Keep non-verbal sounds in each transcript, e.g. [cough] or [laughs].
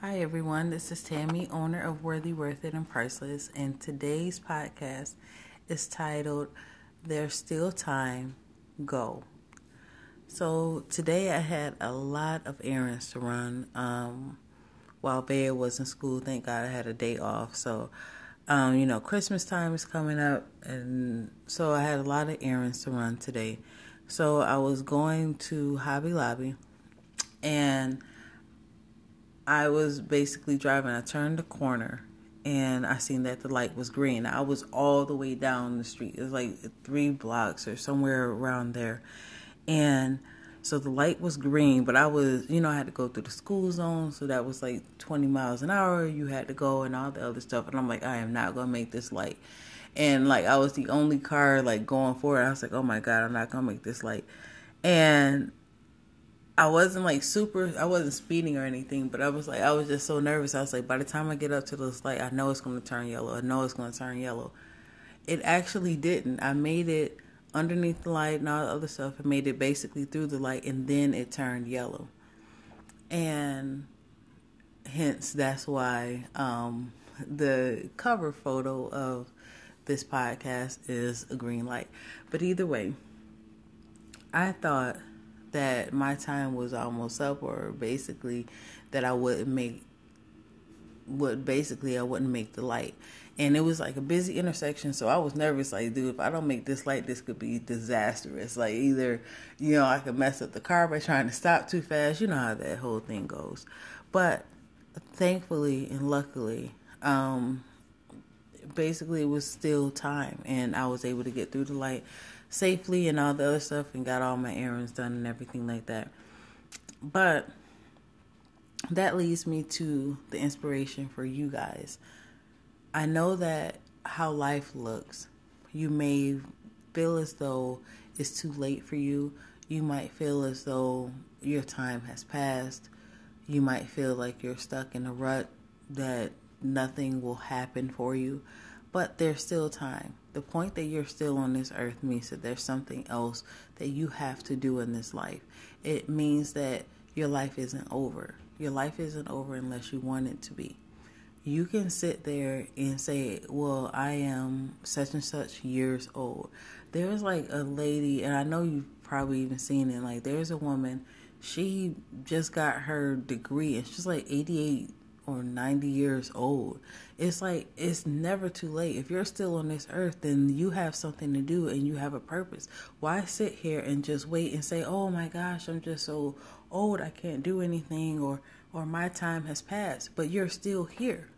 Hi, everyone. This is Tammy, owner of Worthy, Worth It, and Priceless. And today's podcast is titled There's Still Time, Go. So, today I had a lot of errands to run um, while Bea was in school. Thank God I had a day off. So, um, you know, Christmas time is coming up. And so I had a lot of errands to run today. So, I was going to Hobby Lobby and I was basically driving. I turned the corner and I seen that the light was green. I was all the way down the street. It was like three blocks or somewhere around there. And so the light was green, but I was, you know, I had to go through the school zone. So that was like 20 miles an hour. You had to go and all the other stuff. And I'm like, I am not going to make this light. And like, I was the only car like going forward. I was like, oh my God, I'm not going to make this light. And I wasn't like super, I wasn't speeding or anything, but I was like, I was just so nervous. I was like, by the time I get up to this light, I know it's going to turn yellow. I know it's going to turn yellow. It actually didn't. I made it underneath the light and all the other stuff. I made it basically through the light and then it turned yellow. And hence, that's why um, the cover photo of this podcast is a green light. But either way, I thought that my time was almost up or basically that I wouldn't make would basically I wouldn't make the light. And it was like a busy intersection, so I was nervous. Like, dude, if I don't make this light, this could be disastrous. Like, either, you know, I could mess up the car by trying to stop too fast. You know how that whole thing goes. But thankfully and luckily, um, basically, it was still time, and I was able to get through the light safely and all the other stuff and got all my errands done and everything like that. But that leads me to the inspiration for you guys. I know that how life looks, you may feel as though it's too late for you. You might feel as though your time has passed. You might feel like you're stuck in a rut that nothing will happen for you but there's still time. The point that you're still on this earth means that there's something else that you have to do in this life. It means that your life isn't over. Your life isn't over unless you want it to be. You can sit there and say, Well, I am such and such years old. There's like a lady, and I know you've probably even seen it, like, there's a woman, she just got her degree, and she's like 88 or 90 years old. It's like it's never too late. If you're still on this earth, then you have something to do and you have a purpose. Why sit here and just wait and say, "Oh my gosh, I'm just so old, I can't do anything," or or my time has passed, but you're still here.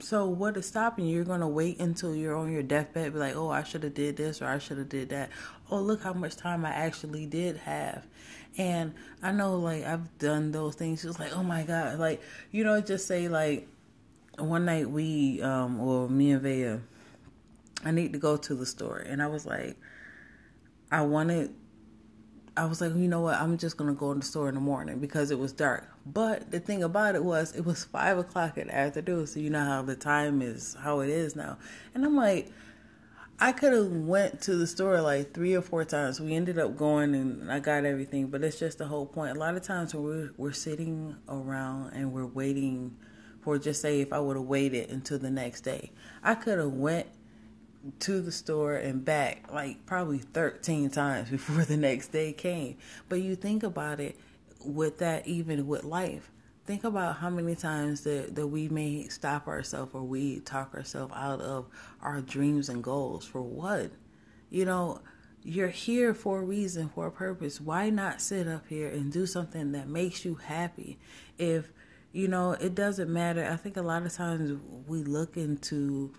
So what is stopping you? You're gonna wait until you're on your deathbed, be like, "Oh, I should have did this or I should have did that." Oh, look how much time I actually did have. And I know, like, I've done those things. Just like, oh my god, like, you know, just say like, one night we, um, or me and Vea, I need to go to the store, and I was like, I wanted I was like, you know what? I'm just gonna go in the store in the morning because it was dark. But the thing about it was, it was [laughs] five o'clock in the afternoon, so you know how the time is, how it is now. And I'm like, I could have went to the store like three or four times. We ended up going and I got everything, but it's just the whole point. A lot of times when we're we're sitting around and we're waiting for just say if I would have waited until the next day, I could have went to the store and back like probably 13 times [laughs] before the next day came. But you think about it with that, even with life, think about how many times that, that we may stop ourselves or we talk ourselves out of our dreams and goals. For what? You know, you're here for a reason, for a purpose. Why not sit up here and do something that makes you happy? If, you know, it doesn't matter. I think a lot of times we look into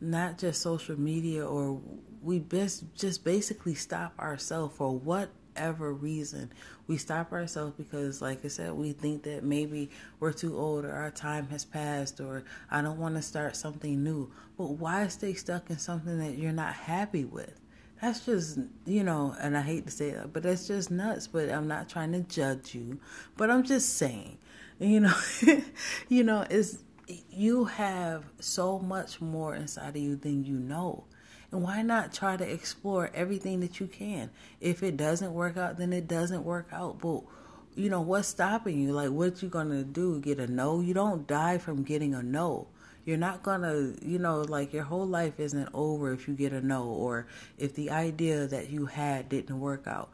not just social media or we best just basically stop ourselves for whatever reason. We stop ourselves because like i said we think that maybe we're too old or our time has passed or i don't want to start something new. But why stay stuck in something that you're not happy with? That's just you know and i hate to say that but that's just nuts but i'm not trying to judge you. But i'm just saying you know [laughs] you know it's you have so much more inside of you than you know. And why not try to explore everything that you can? If it doesn't work out, then it doesn't work out. But you know, what's stopping you? Like, what you gonna do? Get a no? You don't die from getting a no. You're not gonna, you know, like your whole life isn't over if you get a no or if the idea that you had didn't work out.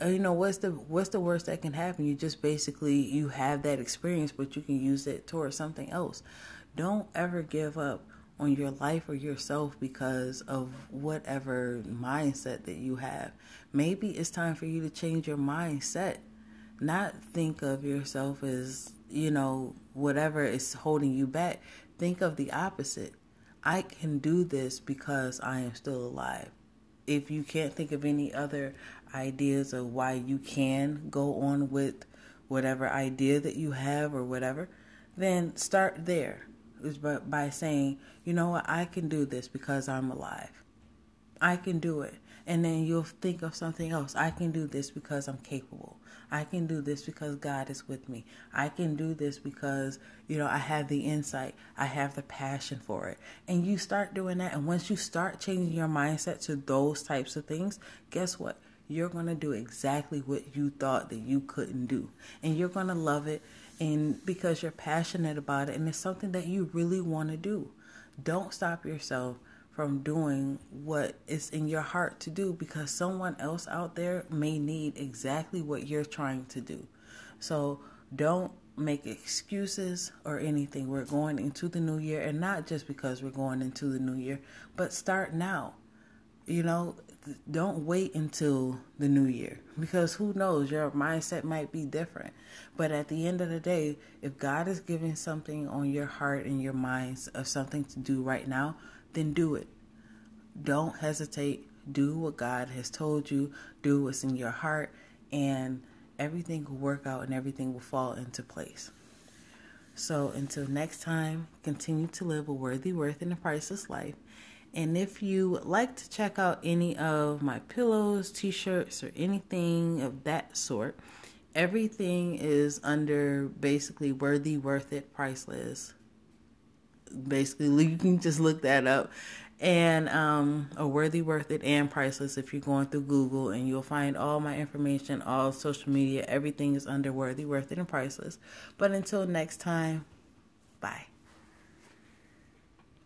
Uh, you know what's the what's the worst that can happen? You just basically you have that experience but you can use it towards something else. Don't ever give up on your life or yourself because of whatever mindset that you have. Maybe it's time for you to change your mindset. Not think of yourself as you know whatever is holding you back. Think of the opposite. I can do this because i am still alive. If you can't think of any other ideas of why you can go on with whatever idea that you have or whatever, then start there by, by saying, you know what, I can do this because I'm alive. I can do it. And then you'll think of something else. I can do this because I'm capable. I can do this because God is with me. I can do this because, you know, I have the insight. I have the passion for it. And you start doing that. And once you start changing your mindset to those types of things, guess what? You're going to do exactly what you thought that you couldn't do. And you're going to love it and because you're passionate about it and it's something that you really want to do. Don't stop yourself from doing what is in your heart to do because someone else out there may need exactly what you're trying to do. So don't make excuses or anything. We're going into the new year, and not just because we're going into the new year, but start now. You know, don't wait until the new year because who knows, your mindset might be different. But at the end of the day, if God is giving something on your heart and your minds of something to do right now, then do it. Don't hesitate. Do what God has told you. Do what's in your heart, and everything will work out and everything will fall into place. So until next time, continue to live a worthy, worth, and a priceless life. And if you like to check out any of my pillows, t shirts, or anything of that sort, everything is under basically worthy, worth it, priceless. Basically you can just look that up. And um, a worthy worth it and priceless if you're going through google and you'll find all my information all social media everything is under worthy worth it and priceless. But until next time bye